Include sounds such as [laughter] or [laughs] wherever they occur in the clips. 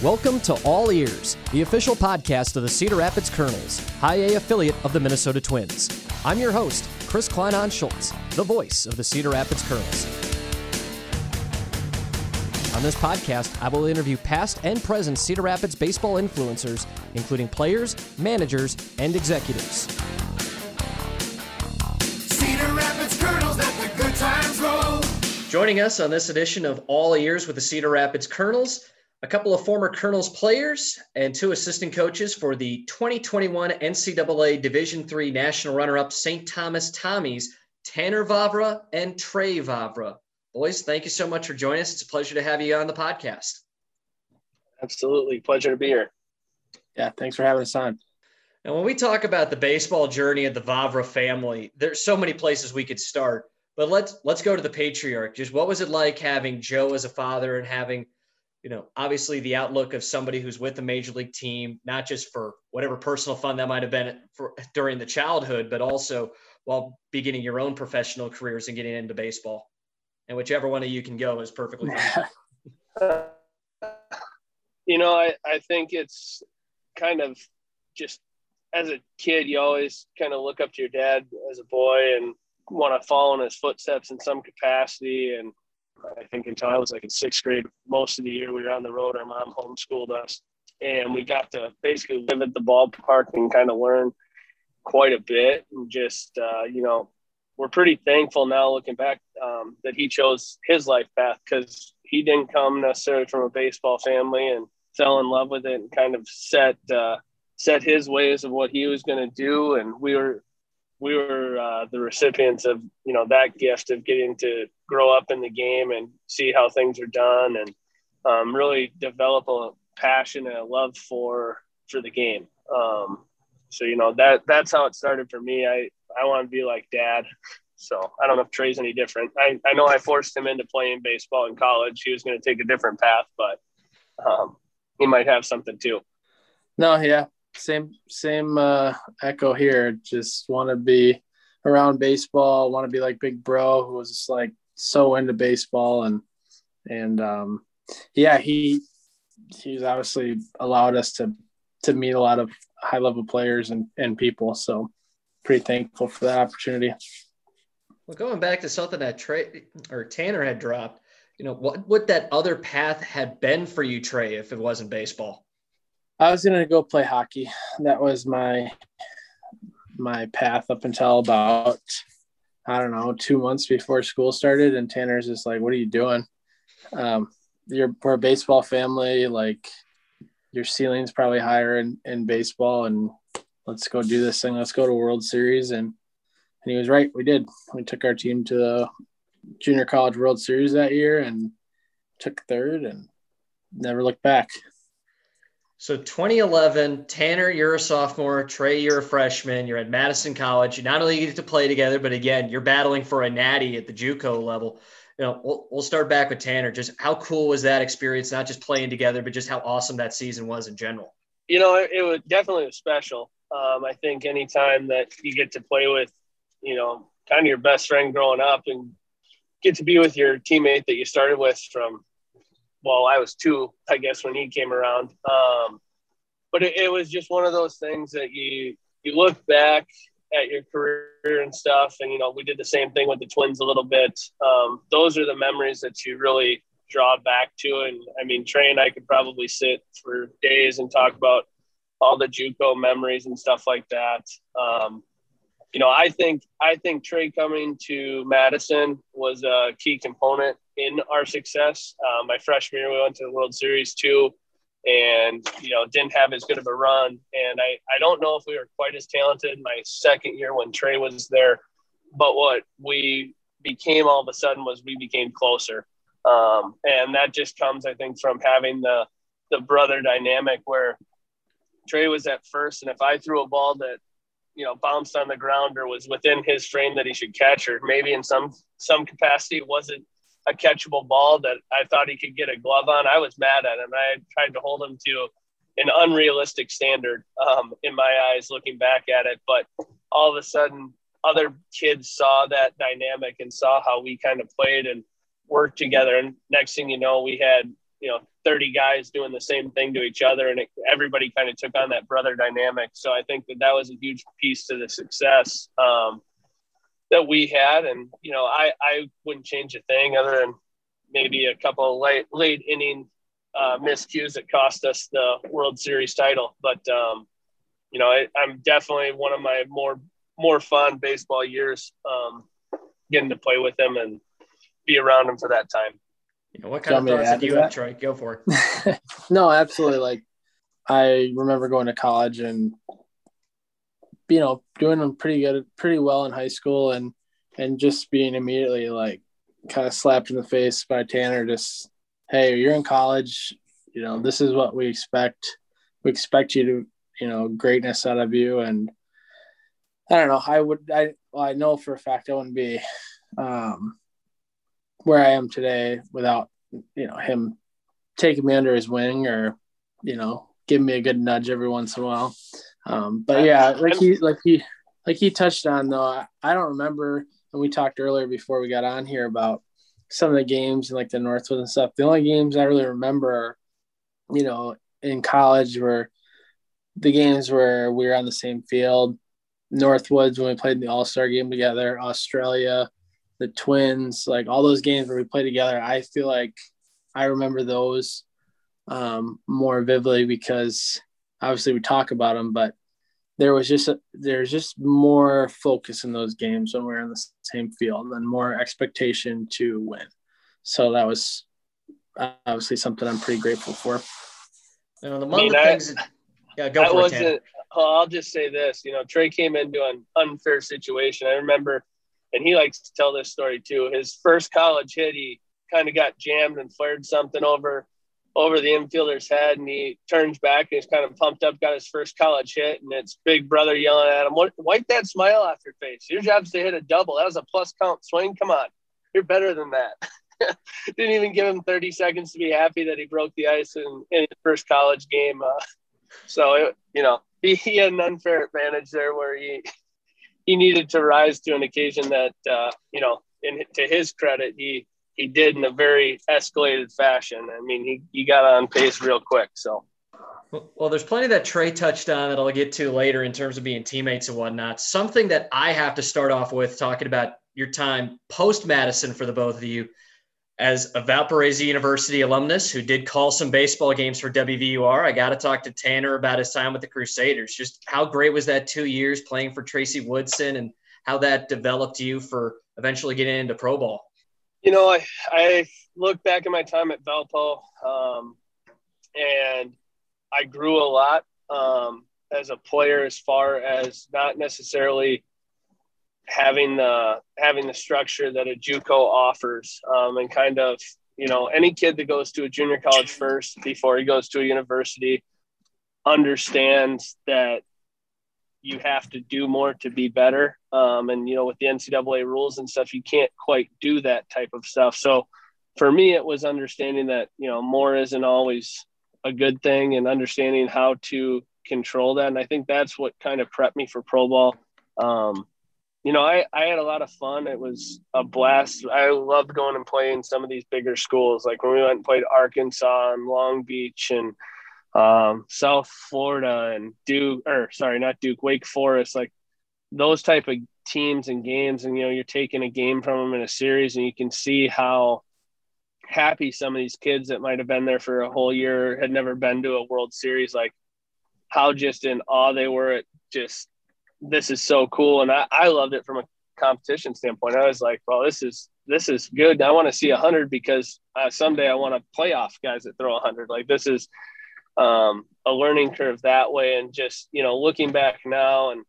Welcome to All Ears, the official podcast of the Cedar Rapids Kernels, High A affiliate of the Minnesota Twins. I'm your host, Chris Kleinon Schultz, the voice of the Cedar Rapids Kernels. On this podcast, I will interview past and present Cedar Rapids baseball influencers, including players, managers, and executives. Joining us on this edition of All Ears with the Cedar Rapids Kernels, a couple of former Kernels players and two assistant coaches for the 2021 NCAA Division III national runner-up St. Thomas Tommies, Tanner Vavra and Trey Vavra. Boys, thank you so much for joining us. It's a pleasure to have you on the podcast. Absolutely. Pleasure to be here. Yeah, thanks for having us on. And when we talk about the baseball journey of the Vavra family, there's so many places we could start. But let's let's go to the patriarch. Just what was it like having Joe as a father and having, you know, obviously the outlook of somebody who's with a major league team, not just for whatever personal fun that might have been for during the childhood, but also while beginning your own professional careers and getting into baseball. And whichever one of you can go is perfectly fine. [laughs] you know, I, I think it's kind of just as a kid, you always kind of look up to your dad as a boy and want to follow in his footsteps in some capacity. And I think until I was like in sixth grade, most of the year we were on the road. Our mom homeschooled us, and we got to basically live at the ballpark and kind of learn quite a bit. And just uh, you know, we're pretty thankful now looking back um, that he chose his life path because he didn't come necessarily from a baseball family and fell in love with it and kind of set uh, set his ways of what he was going to do. And we were we were uh, the recipients of you know that gift of getting to grow up in the game and see how things are done and um, really develop a passion and a love for for the game. Um, so you know that that's how it started for me. I I want to be like dad. So I don't know if Trey's any different. I, I know I forced him into playing baseball in college. He was going to take a different path, but um, he might have something too. No, yeah, same same uh, echo here. Just want to be around baseball. Want to be like Big Bro, who was just like so into baseball, and and um, yeah, he he's obviously allowed us to to meet a lot of high level players and and people. So pretty thankful for that opportunity. Well, going back to something that Trey or Tanner had dropped, you know, what would that other path had been for you, Trey, if it wasn't baseball? I was gonna go play hockey. That was my my path up until about I don't know two months before school started. And Tanner's just like, "What are you doing? Um, you're we're a baseball family. Like your ceiling's probably higher in in baseball, and let's go do this thing. Let's go to World Series." And and he was right. We did. We took our team to the junior college World Series that year and took third and never looked back. So 2011, Tanner, you're a sophomore. Trey, you're a freshman. You're at Madison College. You not only get to play together, but again, you're battling for a natty at the JUCO level. You know, we'll, we'll start back with Tanner. Just how cool was that experience? Not just playing together, but just how awesome that season was in general. You know, it, it was definitely special. Um, I think anytime that you get to play with, you know, kind of your best friend growing up and get to be with your teammate that you started with from well, I was two, I guess, when he came around. Um, but it, it, was just one of those things that you you look back at your career and stuff, and you know we did the same thing with the twins a little bit. Um, those are the memories that you really draw back to, and I mean, Trey and I could probably sit for days and talk about all the JUCO memories and stuff like that. Um, you know, I think I think Trey coming to Madison was a key component in our success. Uh, my freshman year, we went to the World Series too, and you know didn't have as good of a run. And I I don't know if we were quite as talented my second year when Trey was there, but what we became all of a sudden was we became closer, um, and that just comes I think from having the the brother dynamic where Trey was at first, and if I threw a ball that you know bounced on the ground or was within his frame that he should catch, or maybe in some some capacity wasn't a catchable ball that I thought he could get a glove on, I was mad at him. I tried to hold him to an unrealistic standard um, in my eyes looking back at it. But all of a sudden, other kids saw that dynamic and saw how we kind of played and worked together. And next thing you know, we had you know 30 guys doing the same thing to each other and it, everybody kind of took on that brother dynamic so i think that that was a huge piece to the success um, that we had and you know i i wouldn't change a thing other than maybe a couple late late inning uh, miscues that cost us the world series title but um, you know I, i'm definitely one of my more more fun baseball years um, getting to play with him and be around him for that time you know, what kind of thoughts do you have, Troy? Go for it. [laughs] no, absolutely. Like I remember going to college and you know doing pretty good, pretty well in high school, and and just being immediately like kind of slapped in the face by Tanner. Just hey, you're in college. You know, this is what we expect. We expect you to, you know, greatness out of you. And I don't know. I would. I well, I know for a fact I wouldn't be. Um, where I am today without you know him taking me under his wing or you know giving me a good nudge every once in a while. Um, but yeah, like he like he like he touched on though, I, I don't remember. And we talked earlier before we got on here about some of the games and like the Northwood and stuff. The only games I really remember, are, you know, in college were the games where we were on the same field. Northwoods when we played in the All Star game together, Australia, the Twins, like all those games where we played together, I feel like I remember those um, more vividly because obviously we talk about them, but there was just a, there's just more focus in those games when we are in the same field and more expectation to win. So that was obviously something I'm pretty grateful for. You know, the I mean, the things, I, yeah, go I for it. Oh, I'll just say this, you know, Trey came into an unfair situation. I remember and he likes to tell this story too. His first college hit, he kind of got jammed and flared something over over the infielder's head, and he turns back and he's kind of pumped up, got his first college hit, and it's big brother yelling at him, "Wipe that smile off your face. Your job's to hit a double. That was a plus count swing. Come on, you're better than that." [laughs] Didn't even give him 30 seconds to be happy that he broke the ice in, in his first college game. Uh, so, it, you know, he, he had an unfair advantage there where he he needed to rise to an occasion that uh, you know, in to his credit, he he did in a very escalated fashion. I mean, he he got on pace real quick. So. Well, there's plenty that Trey touched on that I'll get to later in terms of being teammates and whatnot. Something that I have to start off with talking about your time post Madison for the both of you as a Valparaiso University alumnus who did call some baseball games for WVUR, I got to talk to Tanner about his time with the Crusaders. Just how great was that two years playing for Tracy Woodson and how that developed you for eventually getting into pro ball? You know, I, I look back at my time at Valpo um, and I grew a lot um, as a player as far as not necessarily – having the having the structure that a JUCO offers, um, and kind of you know any kid that goes to a junior college first before he goes to a university understands that you have to do more to be better. Um, and you know with the NCAA rules and stuff, you can't quite do that type of stuff. So for me, it was understanding that you know more isn't always a good thing, and understanding how to control that. And I think that's what kind of prepped me for pro ball. Um, you know, I, I had a lot of fun. It was a blast. I loved going and playing some of these bigger schools, like when we went and played Arkansas and Long Beach and um, South Florida and Duke, or sorry, not Duke, Wake Forest, like those type of teams and games. And, you know, you're taking a game from them in a series and you can see how happy some of these kids that might have been there for a whole year had never been to a World Series, like how just in awe they were at just this is so cool. And I, I loved it from a competition standpoint. I was like, well, this is, this is good. I want to see a hundred because uh, someday I want to playoff guys that throw a hundred. Like this is um, a learning curve that way. And just, you know, looking back now, and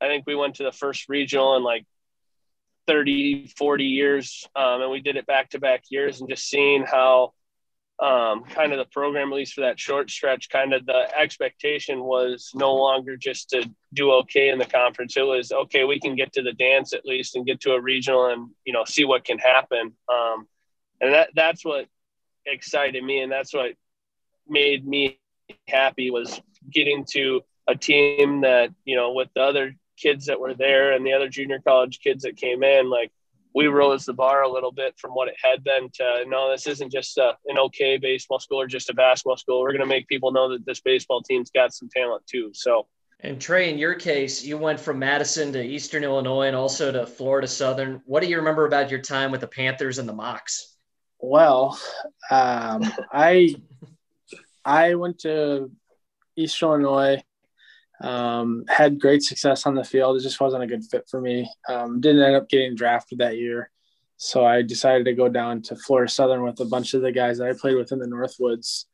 I think we went to the first regional in like 30, 40 years. Um, and we did it back to back years and just seeing how um, kind of the program, at least for that short stretch, kind of the expectation was no longer just to do okay in the conference. It was okay, we can get to the dance at least and get to a regional and you know see what can happen. Um, and that that's what excited me, and that's what made me happy was getting to a team that you know with the other kids that were there and the other junior college kids that came in, like we rose the bar a little bit from what it had been to no, this isn't just a, an okay baseball school or just a basketball school. We're going to make people know that this baseball team's got some talent too. So, and Trey, in your case, you went from Madison to Eastern Illinois and also to Florida Southern. What do you remember about your time with the Panthers and the Mocs? Well, um, [laughs] I I went to East Illinois. Um, had great success on the field. It just wasn't a good fit for me. Um, didn't end up getting drafted that year. So I decided to go down to Florida Southern with a bunch of the guys that I played with in the Northwoods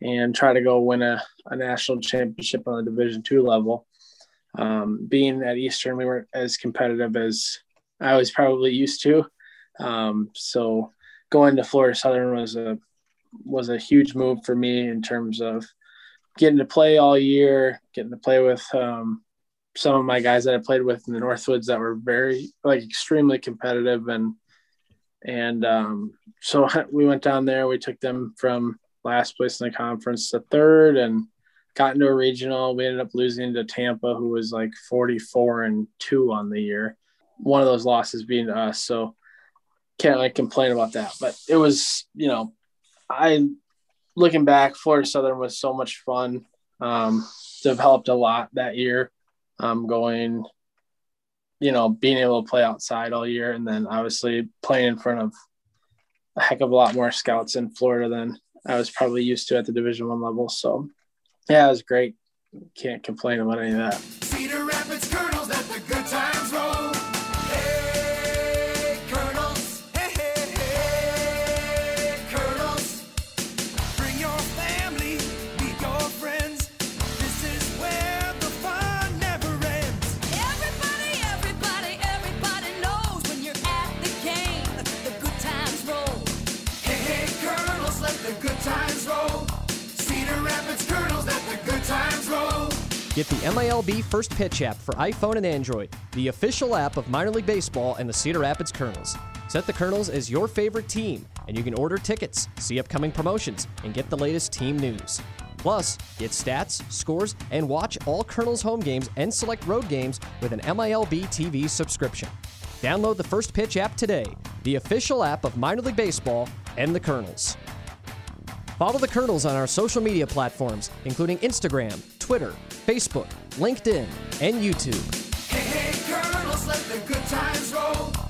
and try to go win a, a national championship on the Division two level. Um, being at Eastern, we weren't as competitive as I was probably used to. Um, so going to Florida Southern was a was a huge move for me in terms of getting to play all year, getting to play with um, some of my guys that I played with in the Northwoods that were very like extremely competitive and and um, so [laughs] we went down there. We took them from last place in the conference to third and got into a regional. We ended up losing to Tampa, who was like 44 and two on the year. One of those losses being to us. So can't like complain about that. But it was, you know, I looking back, Florida Southern was so much fun. Um, developed a lot that year. Um, going, you know, being able to play outside all year, and then obviously playing in front of a heck of a lot more scouts in Florida than I was probably used to at the Division One level. So, yeah, it was great. Can't complain about any of that. Kernels, let the good times roll. Get the MILB First Pitch app for iPhone and Android, the official app of minor league baseball and the Cedar Rapids Kernels. Set the Kernels as your favorite team, and you can order tickets, see upcoming promotions, and get the latest team news. Plus, get stats, scores, and watch all Kernels home games and select road games with an MILB TV subscription. Download the First Pitch app today, the official app of minor league baseball and the Kernels. Follow the Kernels on our social media platforms, including Instagram, Twitter, Facebook, LinkedIn, and YouTube. Hey, hey, Kernels, let the good times roll.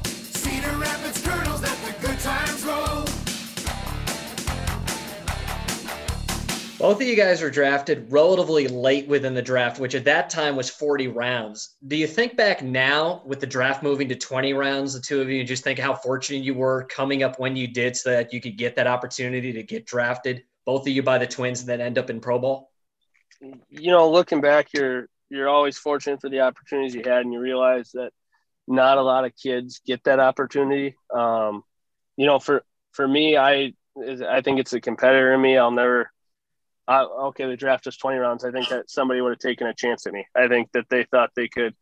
Both of you guys were drafted relatively late within the draft, which at that time was 40 rounds. Do you think back now with the draft moving to 20 rounds, the two of you, just think how fortunate you were coming up when you did so that you could get that opportunity to get drafted, both of you by the Twins and then end up in pro ball? you know, looking back, you're you're always fortunate for the opportunities you had, and you realize that not a lot of kids get that opportunity. Um, you know, for for me, I I think it's a competitor in me. I'll never. I, okay, the draft was 20 rounds. I think that somebody would have taken a chance at me. I think that they thought they could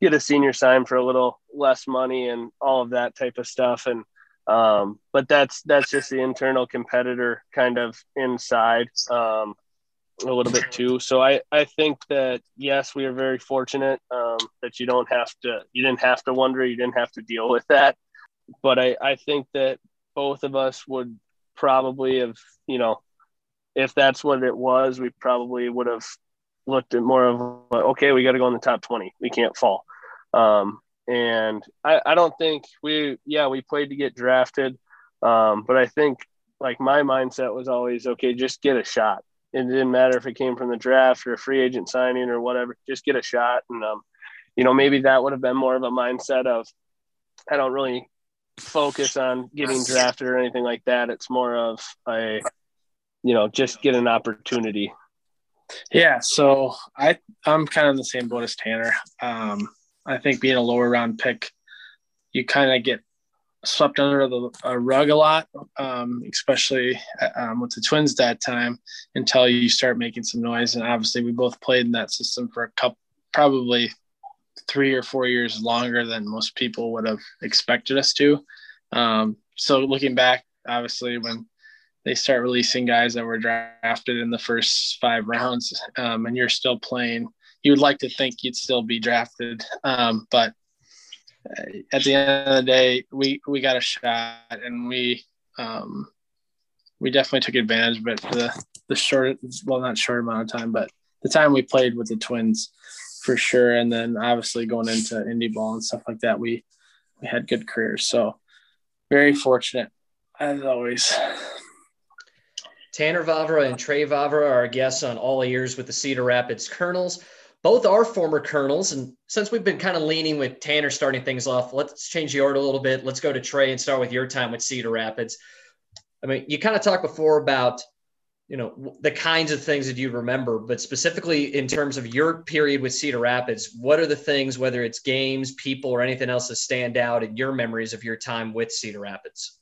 get a senior sign for a little less money and all of that type of stuff. And um, but that's that's just the internal competitor kind of inside. Um, a little bit too. So I, I think that yes, we are very fortunate um, that you don't have to you didn't have to wonder, you didn't have to deal with that. But I, I think that both of us would probably have, you know, if that's what it was, we probably would have looked at more of like, okay, we got to go in the top 20. We can't fall. Um, and I, I don't think we, yeah, we played to get drafted. Um, but I think like my mindset was always, okay, just get a shot it didn't matter if it came from the draft or a free agent signing or whatever. Just get a shot, and um, you know maybe that would have been more of a mindset of I don't really focus on getting drafted or anything like that. It's more of a you know just get an opportunity. Yeah, so I I'm kind of the same boat as Tanner. Um, I think being a lower round pick, you kind of get swept under the rug a lot, um, especially um, with the Twins that time until you start making some noise. And obviously, we both played in that system for a couple, probably three or four years longer than most people would have expected us to. Um, so looking back, obviously, when they start releasing guys that were drafted in the first five rounds, um, and you're still playing, you would like to think you'd still be drafted, um, but uh, at the end of the day, we we got a shot, and we um, we definitely took advantage for the the short, well, not short amount of time, but the time we played with the Twins, for sure. And then obviously going into indie ball and stuff like that, we we had good careers. So very fortunate as always. Tanner Vavra and Trey Vavra are our guests on All Ears with the Cedar Rapids Kernels. Both are former Kernels. And since we've been kind of leaning with Tanner starting things off, let's change the order a little bit. Let's go to Trey and start with your time with Cedar Rapids. I mean, you kind of talked before about, you know, the kinds of things that you remember, but specifically in terms of your period with Cedar Rapids, what are the things, whether it's games, people, or anything else that stand out in your memories of your time with Cedar Rapids?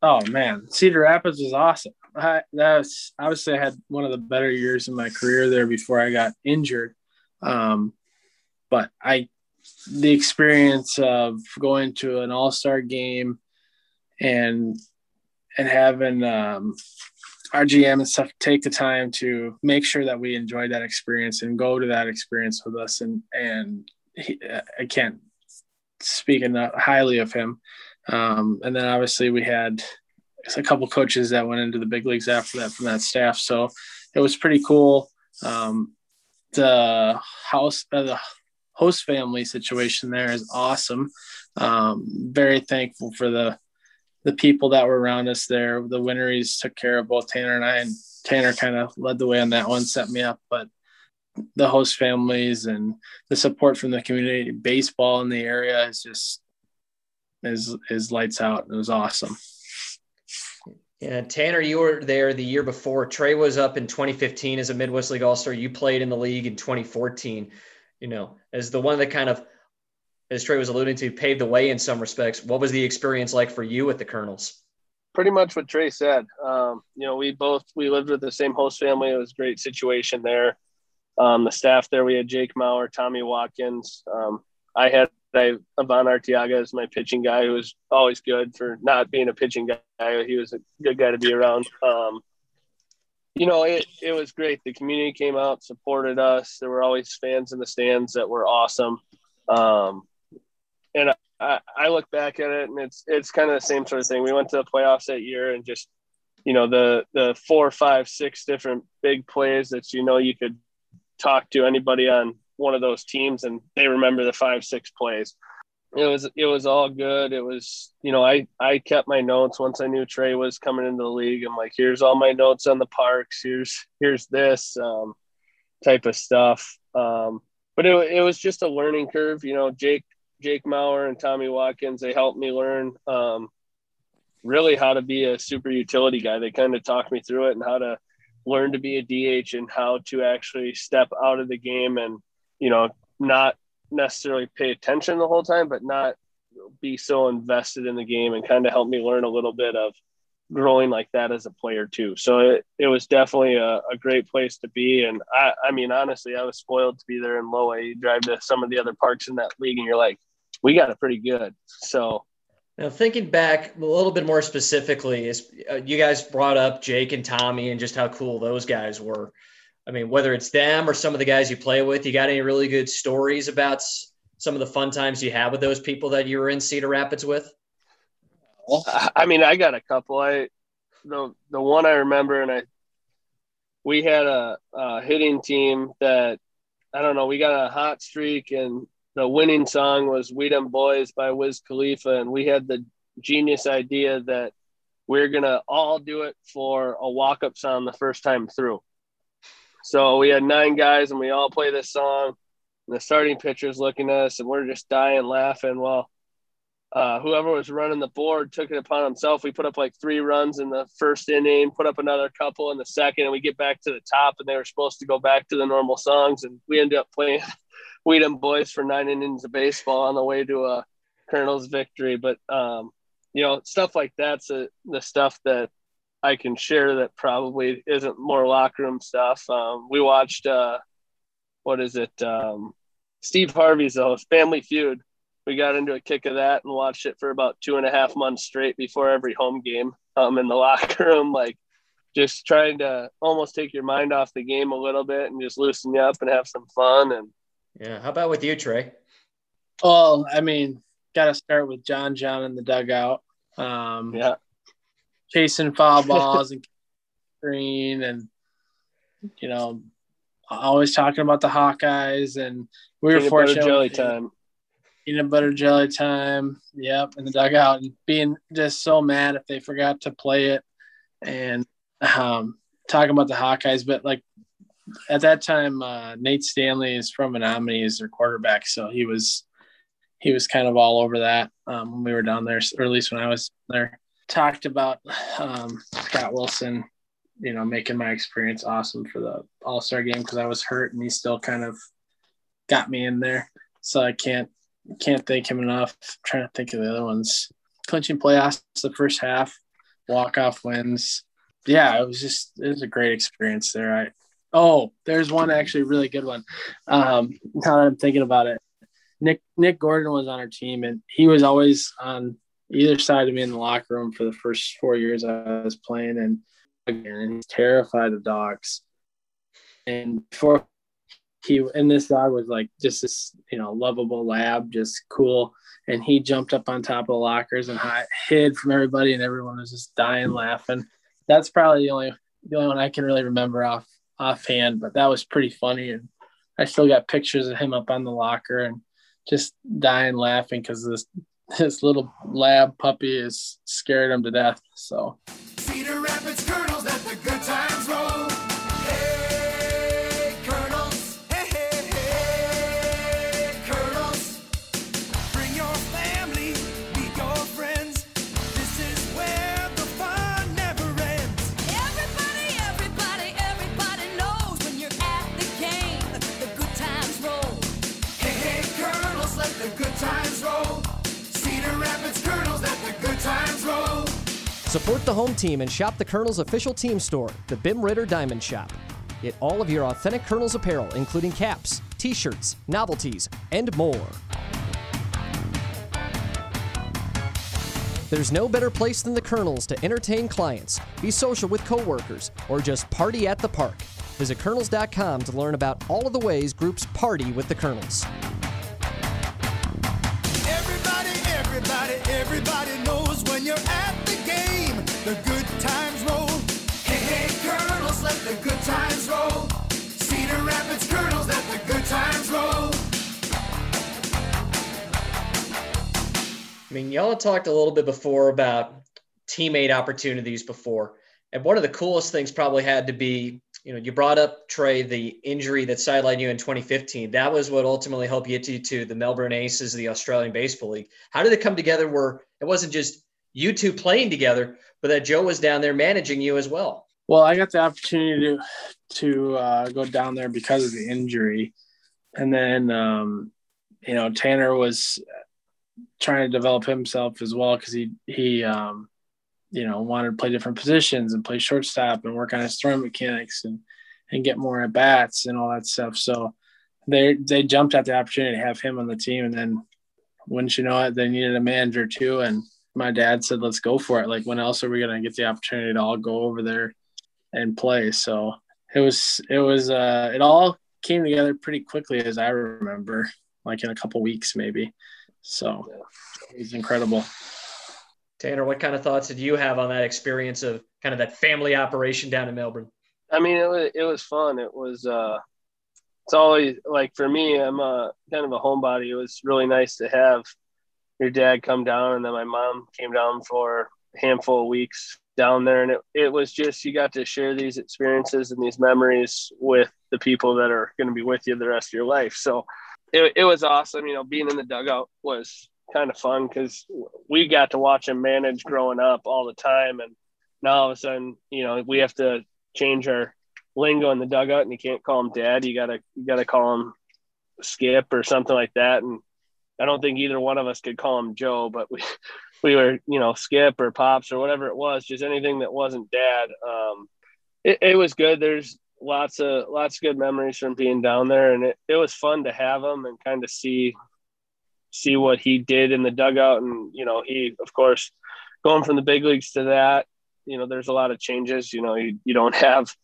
Oh man, Cedar Rapids was awesome. I, that was obviously I had one of the better years in my career there before I got injured. Um, but I, the experience of going to an All Star game and and having um, and stuff take the time to make sure that we enjoy that experience and go to that experience with us. And and he, I can't speak enough highly of him. Um, and then obviously we had a couple coaches that went into the big leagues after that from that staff. So it was pretty cool. Um, the house, uh, the host family situation there is awesome. Um, very thankful for the the people that were around us there. The Winneries took care of both Tanner and I, and Tanner kind of led the way on that one, set me up. But the host families and the support from the community, baseball in the area is just is is lights out. It was awesome. Yeah, Tanner, you were there the year before. Trey was up in 2015 as a Midwest League All Star. You played in the league in 2014. You know, as the one that kind of, as Trey was alluding to, paved the way in some respects. What was the experience like for you with the Kernels? Pretty much what Trey said. Um, you know, we both we lived with the same host family. It was a great situation there. Um, the staff there, we had Jake Mauer, Tommy Watkins. Um, I had I, Ivan Arteaga is my pitching guy, who was always good for not being a pitching guy. He was a good guy to be around. Um, you know, it, it was great. The community came out, supported us. There were always fans in the stands that were awesome. Um, and I, I look back at it and it's, it's kind of the same sort of thing. We went to the playoffs that year and just, you know, the, the four, five, six different big plays that, you know, you could talk to anybody on one of those teams and they remember the five six plays. It was it was all good. It was you know i i kept my notes once i knew trey was coming into the league. I'm like here's all my notes on the parks. Here's here's this um, type of stuff. Um, but it, it was just a learning curve you know jake jake mauer and tommy watkins they helped me learn um, really how to be a super utility guy. They kind of talked me through it and how to learn to be a dh and how to actually step out of the game and you know, not necessarily pay attention the whole time, but not be so invested in the game and kind of help me learn a little bit of growing like that as a player too. So it, it was definitely a, a great place to be. And I, I mean, honestly, I was spoiled to be there in low A. You drive to some of the other parks in that league and you're like, we got it pretty good. So now thinking back a little bit more specifically is uh, you guys brought up Jake and Tommy and just how cool those guys were. I mean, whether it's them or some of the guys you play with, you got any really good stories about some of the fun times you had with those people that you were in Cedar Rapids with? I mean, I got a couple. I the the one I remember, and I we had a, a hitting team that I don't know. We got a hot streak, and the winning song was "We Dem Boys" by Wiz Khalifa, and we had the genius idea that we we're gonna all do it for a walk-up song the first time through. So we had nine guys and we all play this song. And the starting pitcher's looking at us and we're just dying laughing. Well, uh, whoever was running the board took it upon himself. We put up like three runs in the first inning, put up another couple in the second, and we get back to the top. And they were supposed to go back to the normal songs, and we ended up playing [laughs] We Dem Boys for nine innings of baseball on the way to a Kernel's victory. But um, you know, stuff like that's a, the stuff that I can share that probably isn't more locker room stuff. Um, we watched uh, what is it? Um, Steve Harvey's uh, Family Feud. We got into a kick of that and watched it for about two and a half months straight before every home game um, in the [laughs] locker room. Like just trying to almost take your mind off the game a little bit and just loosen you up and have some fun. And yeah, how about with you, Trey? Well, I mean, got to start with John John in the dugout. Um, Yeah. Chasing foul [laughs] balls and green and you know always talking about the Hawkeyes and we were Peanut butter fortunate jelly time. peanut butter jelly time yep in the dugout and being just so mad if they forgot to play it and um talking about the Hawkeyes but like at that time uh, Nate Stanley is from Menomonie is their quarterback so he was he was kind of all over that um, when we were down there or at least when I was there talked about um, Scott Wilson, you know, making my experience awesome for the All Star game because I was hurt and he still kind of got me in there. So I can't can't thank him enough. I'm trying to think of the other ones. Clinching playoffs the first half, walk off wins. Yeah, it was just it was a great experience there. I oh, there's one actually really good one. Um, now that I'm thinking about it, Nick Nick Gordon was on our team and he was always on either side of me in the locker room for the first four years I was playing, and and he's terrified of dogs. And before he and this dog was like just this you know lovable lab, just cool. And he jumped up on top of the lockers and hid from everybody, and everyone was just dying laughing. That's probably the only the only one I can really remember off offhand, but that was pretty funny. And I still got pictures of him up on the locker and just dying laughing because this [laughs] this little lab puppy is scared him to death. So home team and shop the Kernel's official team store, the Bim Ritter Diamond Shop. Get all of your authentic Kernel's apparel, including caps, t shirts, novelties, and more. There's no better place than the Kernel's to entertain clients, be social with coworkers, or just party at the park. Visit Kernels.com to learn about all of the ways groups party with the Kernels. Everybody, everybody, everybody knows when you're at times roll. Cedar Rapids Kernels, let the good times roll. I mean, y'all talked a little bit before about teammate opportunities before. And one of the coolest things probably had to be, you know, you brought up Trey, the injury that sidelined you in 2015. That was what ultimately helped get you to the Melbourne Aces, the Australian Baseball League. How did it come together where it wasn't just you two playing together, but that Joe was down there managing you as well? Well, I got the opportunity to to uh, go down there because of the injury, and then um, you know Tanner was trying to develop himself as well because he he um, you know wanted to play different positions and play shortstop and work on his throwing mechanics and and get more at bats and all that stuff. So they they jumped at the opportunity to have him on the team, and then wouldn't you know it, they needed a manager too. And my dad said, "Let's go for it." Like, when else are we gonna get the opportunity to all go over there and play? So it was it was uh, it all came together pretty quickly, as I remember, like in a couple weeks maybe. So it was incredible. Tanner, what kind of thoughts did you have on that experience of kind of that family operation down in Melbourne? I mean, it was it was fun. It was uh, it's always like for me, I'm a kind of a homebody. It was really nice to have your dad come down, and then my mom came down for a handful of weeks down there, and it it was just you got to share these experiences and these memories with the people that are going to be with you the rest of your life. So it it was awesome. You know, being in the dugout was kind of fun because we got to watch him manage growing up all the time, and now all of a sudden, you know, we have to change our lingo in the dugout and you can't call him dad. You gotta you gotta call him Skip or something like that. And I don't think either one of us could call him Joe, but we we were, you know, Skip or Pops or whatever it was, just anything that wasn't dad. Um it, it was good. There's lots of lots of good memories from being down there and it, it was fun to have him and kind of see see what he did in the dugout and you know he of course going from the big leagues to that you know there's a lot of changes you know you, you don't have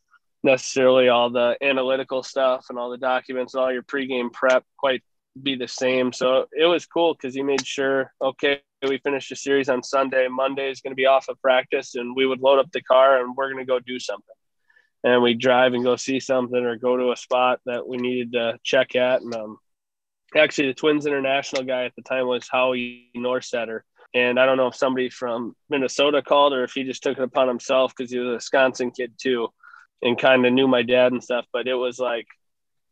necessarily all the analytical stuff and all the documents and all your pregame prep quite be the same. So it was cool because he made sure, okay, we finished the series on Sunday. Monday is going to be off of practice, and we would load up the car and we're going to go do something. And we drive and go see something or go to a spot that we needed to check at. And um, actually, the Twins International guy at the time was Howie Norsetter. And I don't know if somebody from Minnesota called or if he just took it upon himself because he was a Wisconsin kid too and kind of knew my dad and stuff. But it was like,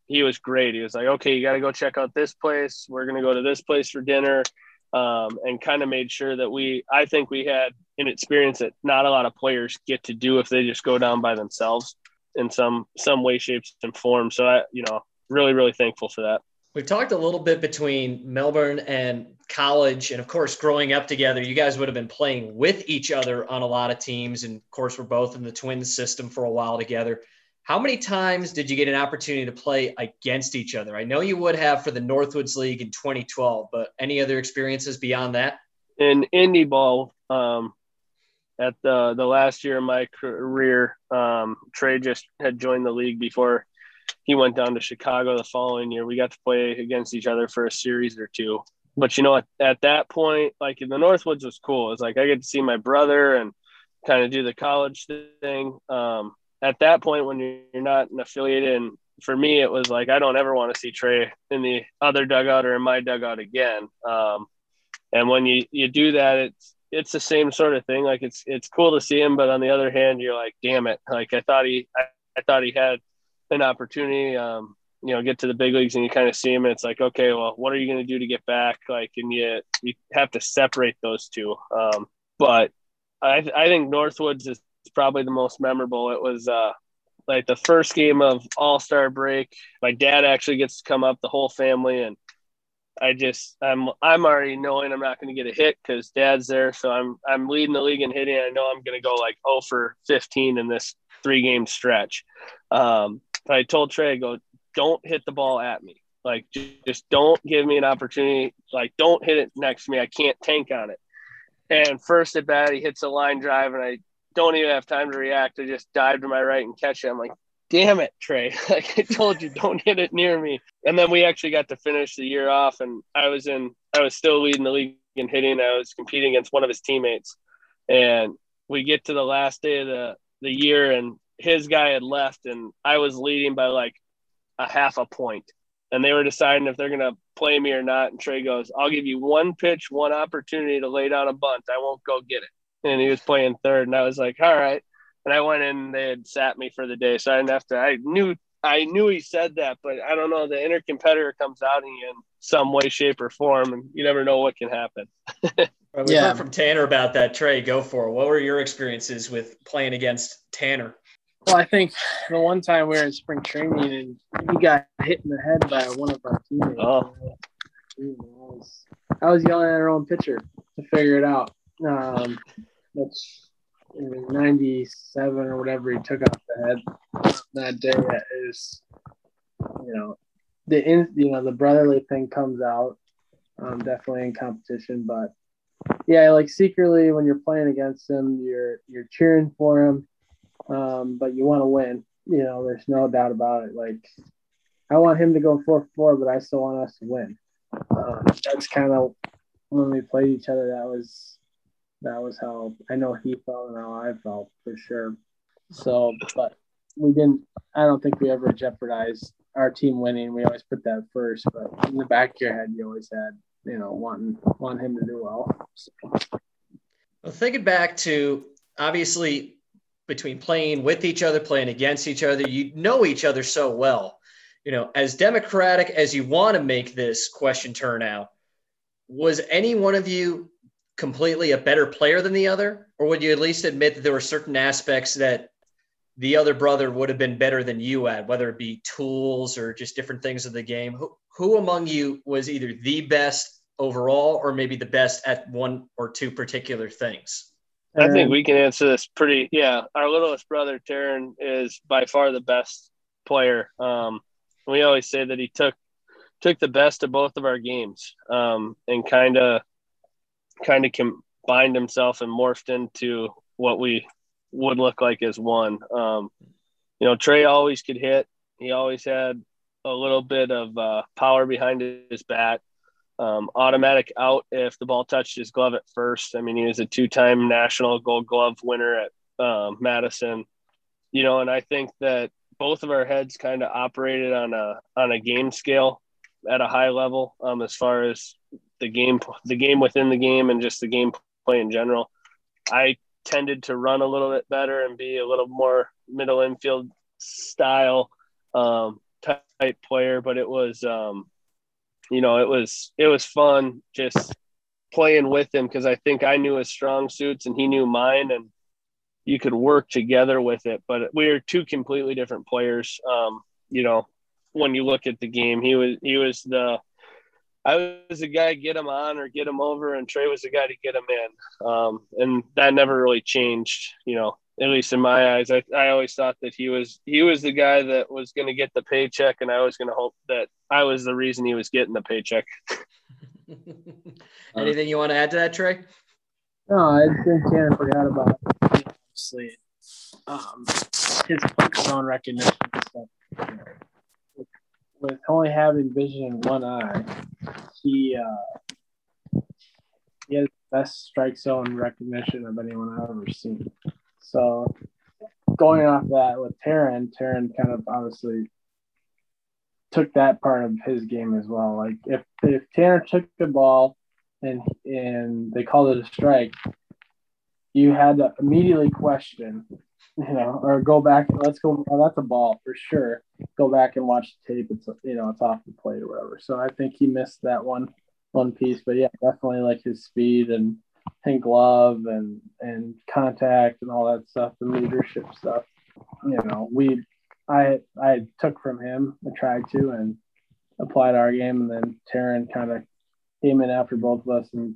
he was great. He was like, okay, you got to go check out this place. We're going to go to this place for dinner. Um, and kind of made sure that we, I think we had an experience that not a lot of players get to do if they just go down by themselves in some, some way, shapes and form. So I, you know, really, really thankful for that. We've talked a little bit between Melbourne and college, and of course, growing up together, you guys would have been playing with each other on a lot of teams. And of course, we're both in the twin system for a while together. How many times did you get an opportunity to play against each other? I know you would have for the Northwoods League in 2012, but any other experiences beyond that? in indie ball um, at the the last year of my career um, trey just had joined the league before he went down to chicago the following year. We got to play against each other for a series or two. But you know at, at that point like in the northwoods was cool. It's like i get to see my brother and kind of do the college thing. Um, at that point when you're, not an affiliated and for me it was like i don't ever want to see trey in the other dugout or in my dugout again. Um, and when you you do that it's it's the same sort of thing. Like it's it's cool to see him but on the other hand you're like damn it. Like i thought he i, I thought he had an opportunity um you know get to the big leagues and you kind of see him and it's like okay well what are you going to do to get back? Like and you you have to separate those two. Um but i i think northwoods is probably the most memorable it was uh like the first game of all-star break my dad actually gets to come up the whole family and I just I'm I'm already knowing I'm not going to get a hit because Dad's there, so I'm I'm leading the league in hitting. I know I'm going to go like 0 for 15 in this three game stretch. Um, I told Trey, I go, don't hit the ball at me. Like just don't give me an opportunity. Like don't hit it next to me. I can't tank on it. And first at bat, he hits a line drive, and I don't even have time to react. I just dive to my right and catch it. I'm like, damn it, Trey. [laughs] like I told you, don't hit it near me. And then we actually got to finish the year off and I was in I was still leading the league in hitting. I was competing against one of his teammates. And we get to the last day of the, the year and his guy had left and I was leading by like a half a point. And they were deciding if they're gonna play me or not. And Trey goes, I'll give you one pitch, one opportunity to lay down a bunt. I won't go get it. And he was playing third. And I was like, All right and I went in and they had sat me for the day. So I didn't have to I knew I knew he said that, but I don't know. The inner competitor comes out in you in some way, shape, or form, and you never know what can happen. [laughs] Well, we Yeah. heard from Tanner about that. Trey, go for it. What were your experiences with playing against Tanner? Well, I think the one time we were in spring training and he got hit in the head by one of our teammates. Oh. I was, I was yelling at our own pitcher to figure it out. Um, that's in 97 or whatever he took off the head that day. is, you know, the in, you know the brotherly thing comes out um, definitely in competition, but yeah, like secretly when you're playing against him, you're you're cheering for him um, but you want to win. You know, there's no doubt about it. Like, I want him to go four four, but I still want us to win. Um, that's kind of when we played each other. That was that was how I know he felt and how I felt for sure. So, but we didn't. I don't think we ever jeopardized our team winning. We always put that first, but in the back of your head, you always had you know wanting want him to do well. So, Well, thinking back to obviously between playing with each other, playing against each other, you know each other so well. You know, as democratic as you want to make this question turn out, was any one of you completely a better player than the other? Or would you at least admit that there were certain aspects that the other brother would have been better than you at, whether it be tools or just different things of the game? Who, who among you was either the best overall or maybe the best at one or two particular things? I think we can answer this pretty. Yeah, our littlest brother Terrin is by far the best player. Um, we always say that he took took the best of both of our games um, and kind of kind of combined himself and morphed into what we would look like as one. Um, you know, Trey always could hit. He always had a little bit of uh, power behind his bat. Um, automatic out if the ball touched his glove at first. I mean, he was a two-time national Gold Glove winner at um, Madison. You know, and I think that both of our heads kind of operated on a on a game scale at a high level um, as far as the game the game within the game and just the game play in general. I tended to run a little bit better and be a little more middle infield style um, type player, but it was um, you know it was it was fun just playing with him because I think I knew his strong suits and he knew mine and you could work together with it. But we are two completely different players. Um, you know, when you look at the game, he was he was the I was the guy get him on or get him over, and Trey was the guy to get him in. Um, and that never really changed. You know, at least in my eyes, I, I always thought that he was he was the guy that was going to get the paycheck, and I was going to hope that I was the reason he was getting the paycheck. [laughs] [laughs] Anything you want to add to that, Trey? No, I think Tanner forgot about it. obviously um, his puck zone recognition and stuff. With, with only having vision in one eye, he uh, he has the best strike zone recognition of anyone I've ever seen. So going off that with Terrin, Terrin kind of obviously took that part of his game as well. Like if if Tanner took the ball and and they called it a strike, you had to immediately question, you know, or go back. Let's go. Oh, that's a ball for sure. Go back and watch the tape. It's you know it's off the plate or whatever. So I think he missed that one one piece. But yeah, definitely like his speed and and glove and and contact and all that stuff, the leadership stuff. You know, we I I took from him, I tried to, and applied our game, and then Terrin kind of came in after both of us and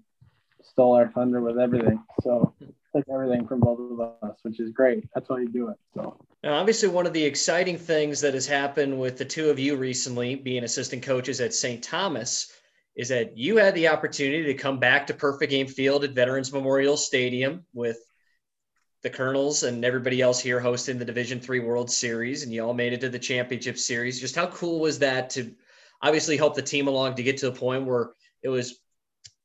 stole our thunder with everything. So took everything from both of us, which is great. That's why you do it. So Now, obviously, one of the exciting things that has happened with the two of you recently being assistant coaches at St. Thomas is that you had the opportunity to come back to Perfect Game Field at Veterans Memorial Stadium with the Kernels and everybody else here hosting the Division Three World Series, and you all made it to the championship series. Just how cool was that to obviously help the team along to get to the point where it was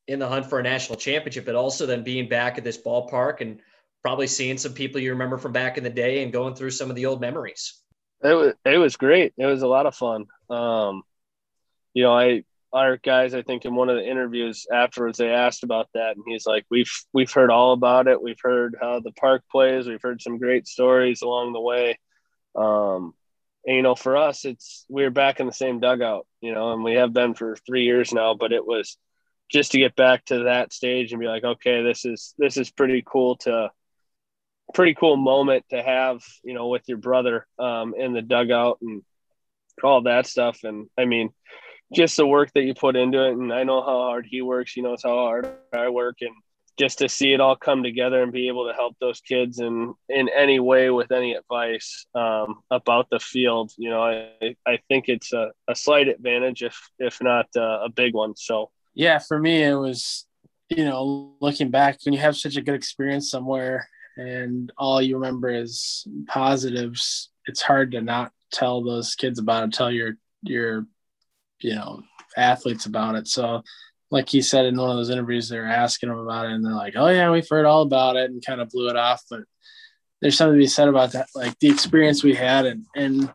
in the hunt for a national championship, but also then being back at this ballpark and probably seeing some people you remember from back in the day and going through some of the old memories. It was it was great. It was a lot of fun. Um, you know, I our guys, I think in one of the interviews afterwards, they asked about that, and he's like, "We've we've heard all about it. We've heard how the park plays. We've heard some great stories along the way." Um, and you know, for us, it's we're back in the same dugout, you know, and we have been for three years now. But it was just to get back to that stage and be like, okay, this is this is pretty cool to pretty cool moment to have, you know, with your brother um, in the dugout and all that stuff. And I mean, just the work that you put into it. And I know how hard he works. He knows how hard I work. And just to see it all come together and be able to help those kids in, in any way with any advice um, about the field, you know, I, I think it's a, a slight advantage, if, if not uh, a big one. So, yeah, for me, it was, you know, looking back when you have such a good experience somewhere and all you remember is positives, it's hard to not tell those kids about it, tell your, your, you know, athletes about it. So, like he said in one of those interviews, they're asking him about it and they're like, oh, yeah, we've heard all about it and kind of blew it off. But there's something to be said about that, like the experience we had and, and,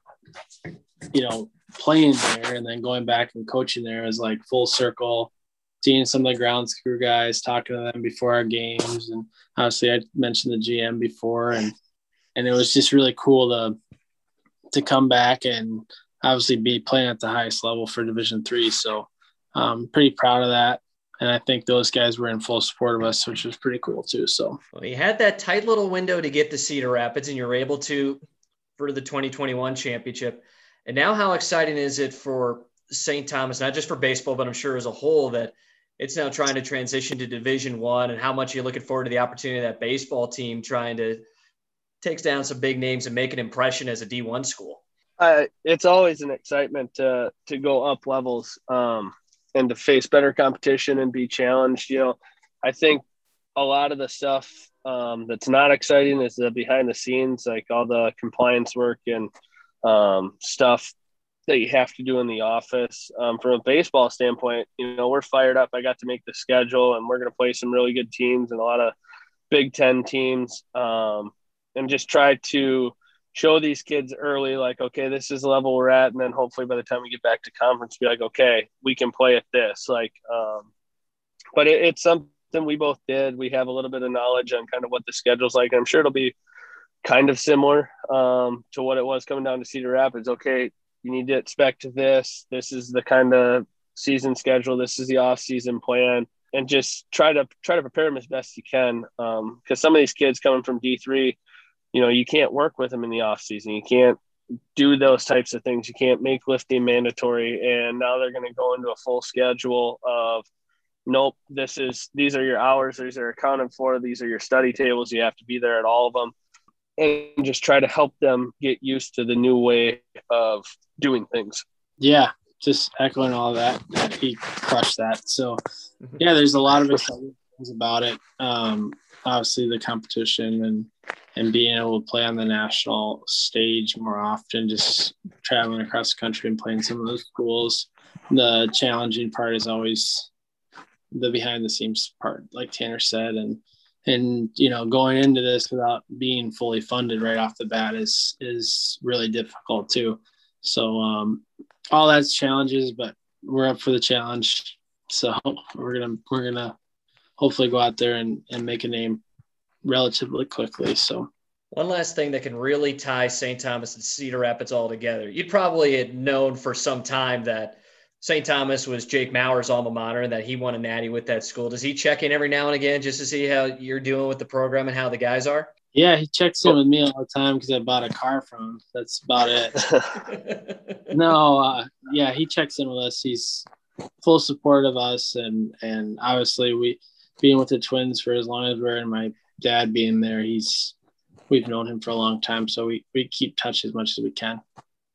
you know, playing there and then going back and coaching there is like full circle seeing some of the ground crew guys, talking to them before our games, and obviously I mentioned the GM before, and and it was just really cool to to come back and obviously be playing at the highest level for Division three. So I'm pretty proud of that, and I think those guys were in full support of us, which was pretty cool too. So Well, you had that tight little window to get to Cedar Rapids, and you were able to for the 2021 championship. And now, how exciting is it for St. Thomas, not just for baseball, but I'm sure as a whole, that it's now trying to transition to Division One, and how much you're looking forward to the opportunity of that baseball team trying to takes down some big names and make an impression as a D1 school. uh, it's always an excitement to to go up levels um, and to face better competition and be challenged. You know, I think a lot of the stuff um, that's not exciting is the behind the scenes, like all the compliance work and um, stuff that you have to do in the office. Um, from a baseball standpoint, you know, we're fired up. I got to make the schedule, and we're going to play some really good teams and a lot of Big Ten teams, um, and just try to show these kids early, like, okay, this is the level we're at, and then hopefully by the time we get back to conference, be like, okay, we can play at this. Like, um, but it, it's something we both did. We have a little bit of knowledge on kind of what the schedule's like. I'm sure it'll be kind of similar um, to what it was coming down to Cedar Rapids. Okay, you need to expect this. This is the kind of season schedule. This is the off season plan, and just try to try to prepare them as best you can. Because um, some of these kids coming from D three, you know, you can't work with them in the off season. You can't do those types of things. You can't make lifting mandatory, and now they're going to go into a full schedule of nope this is these are your hours these are accounted for these are your study tables you have to be there at all of them and just try to help them get used to the new way of doing things. Yeah, just echoing all that. He crushed that. So, yeah, there's a lot of exciting things about it. Um, obviously, the competition and and being able to play on the national stage more often, just traveling across the country and playing some of those schools. The challenging part is always the behind the scenes part, like Tanner said, and and you know going into this without being fully funded right off the bat is is really difficult too. So um all that's challenges but we're up for the challenge. So [laughs] we're gonna we're gonna hopefully go out there and, and make a name relatively quickly. So one last thing that can really tie st thomas and cedar rapids all together. You'd probably had known for some time that St. Thomas was Jake Mauer's alma mater and that he won a natty with that school. Does he check in every now and again just to see how you're doing with the program and how the guys are? Yeah, he checks in with me all the time because I bought a car from him. That's about it. [laughs] [laughs] no, uh, yeah, he checks in with us. He's full support of us, and and obviously we being with the twins for as long as we're and my dad being there, he's we've known him for a long time, so we we keep touch as much as we can.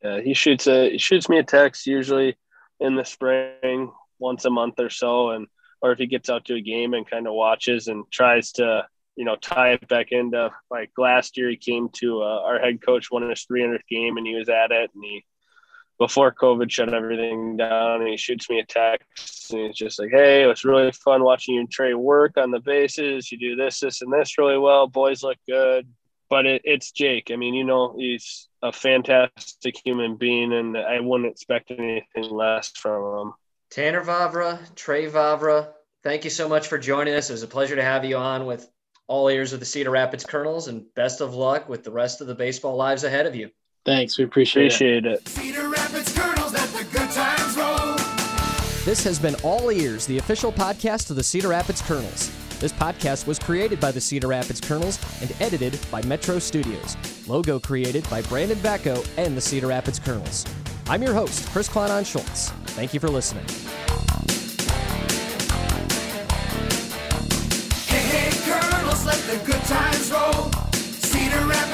Yeah, he shoots a he shoots me a text usually in the spring once a month or so and or if he gets out to a game and kind of watches and tries to you know tie it back into like last year he came to uh, our head coach won his 300th game and he was at it and he before covid shut everything down and he shoots me a text and he's just like hey it was really fun watching you and trey work on the bases. You do this this and this really well. Boys look good. But it, it's Jake. I mean, you know, he's a fantastic human being, and I wouldn't expect anything less from him. Tanner Vavra, Trey Vavra, thank you so much for joining us. It was a pleasure to have you on with all ears of the Cedar Rapids Kernels, and best of luck with the rest of the baseball lives ahead of you. Thanks. We appreciate, Appreciate it. Cedar Rapids Kernels, let the good times roll. This has been All Ears, the official podcast of the Cedar Rapids Kernels. This podcast was created by the Cedar Rapids Kernels and edited by Metro Studios. Logo created by Brandon Vacco and the Cedar Rapids Kernels. I'm your host, Chris Klonon Schultz. Thank you for listening. Hey, hey, Kernels, let the good times roll. Cedar Rapids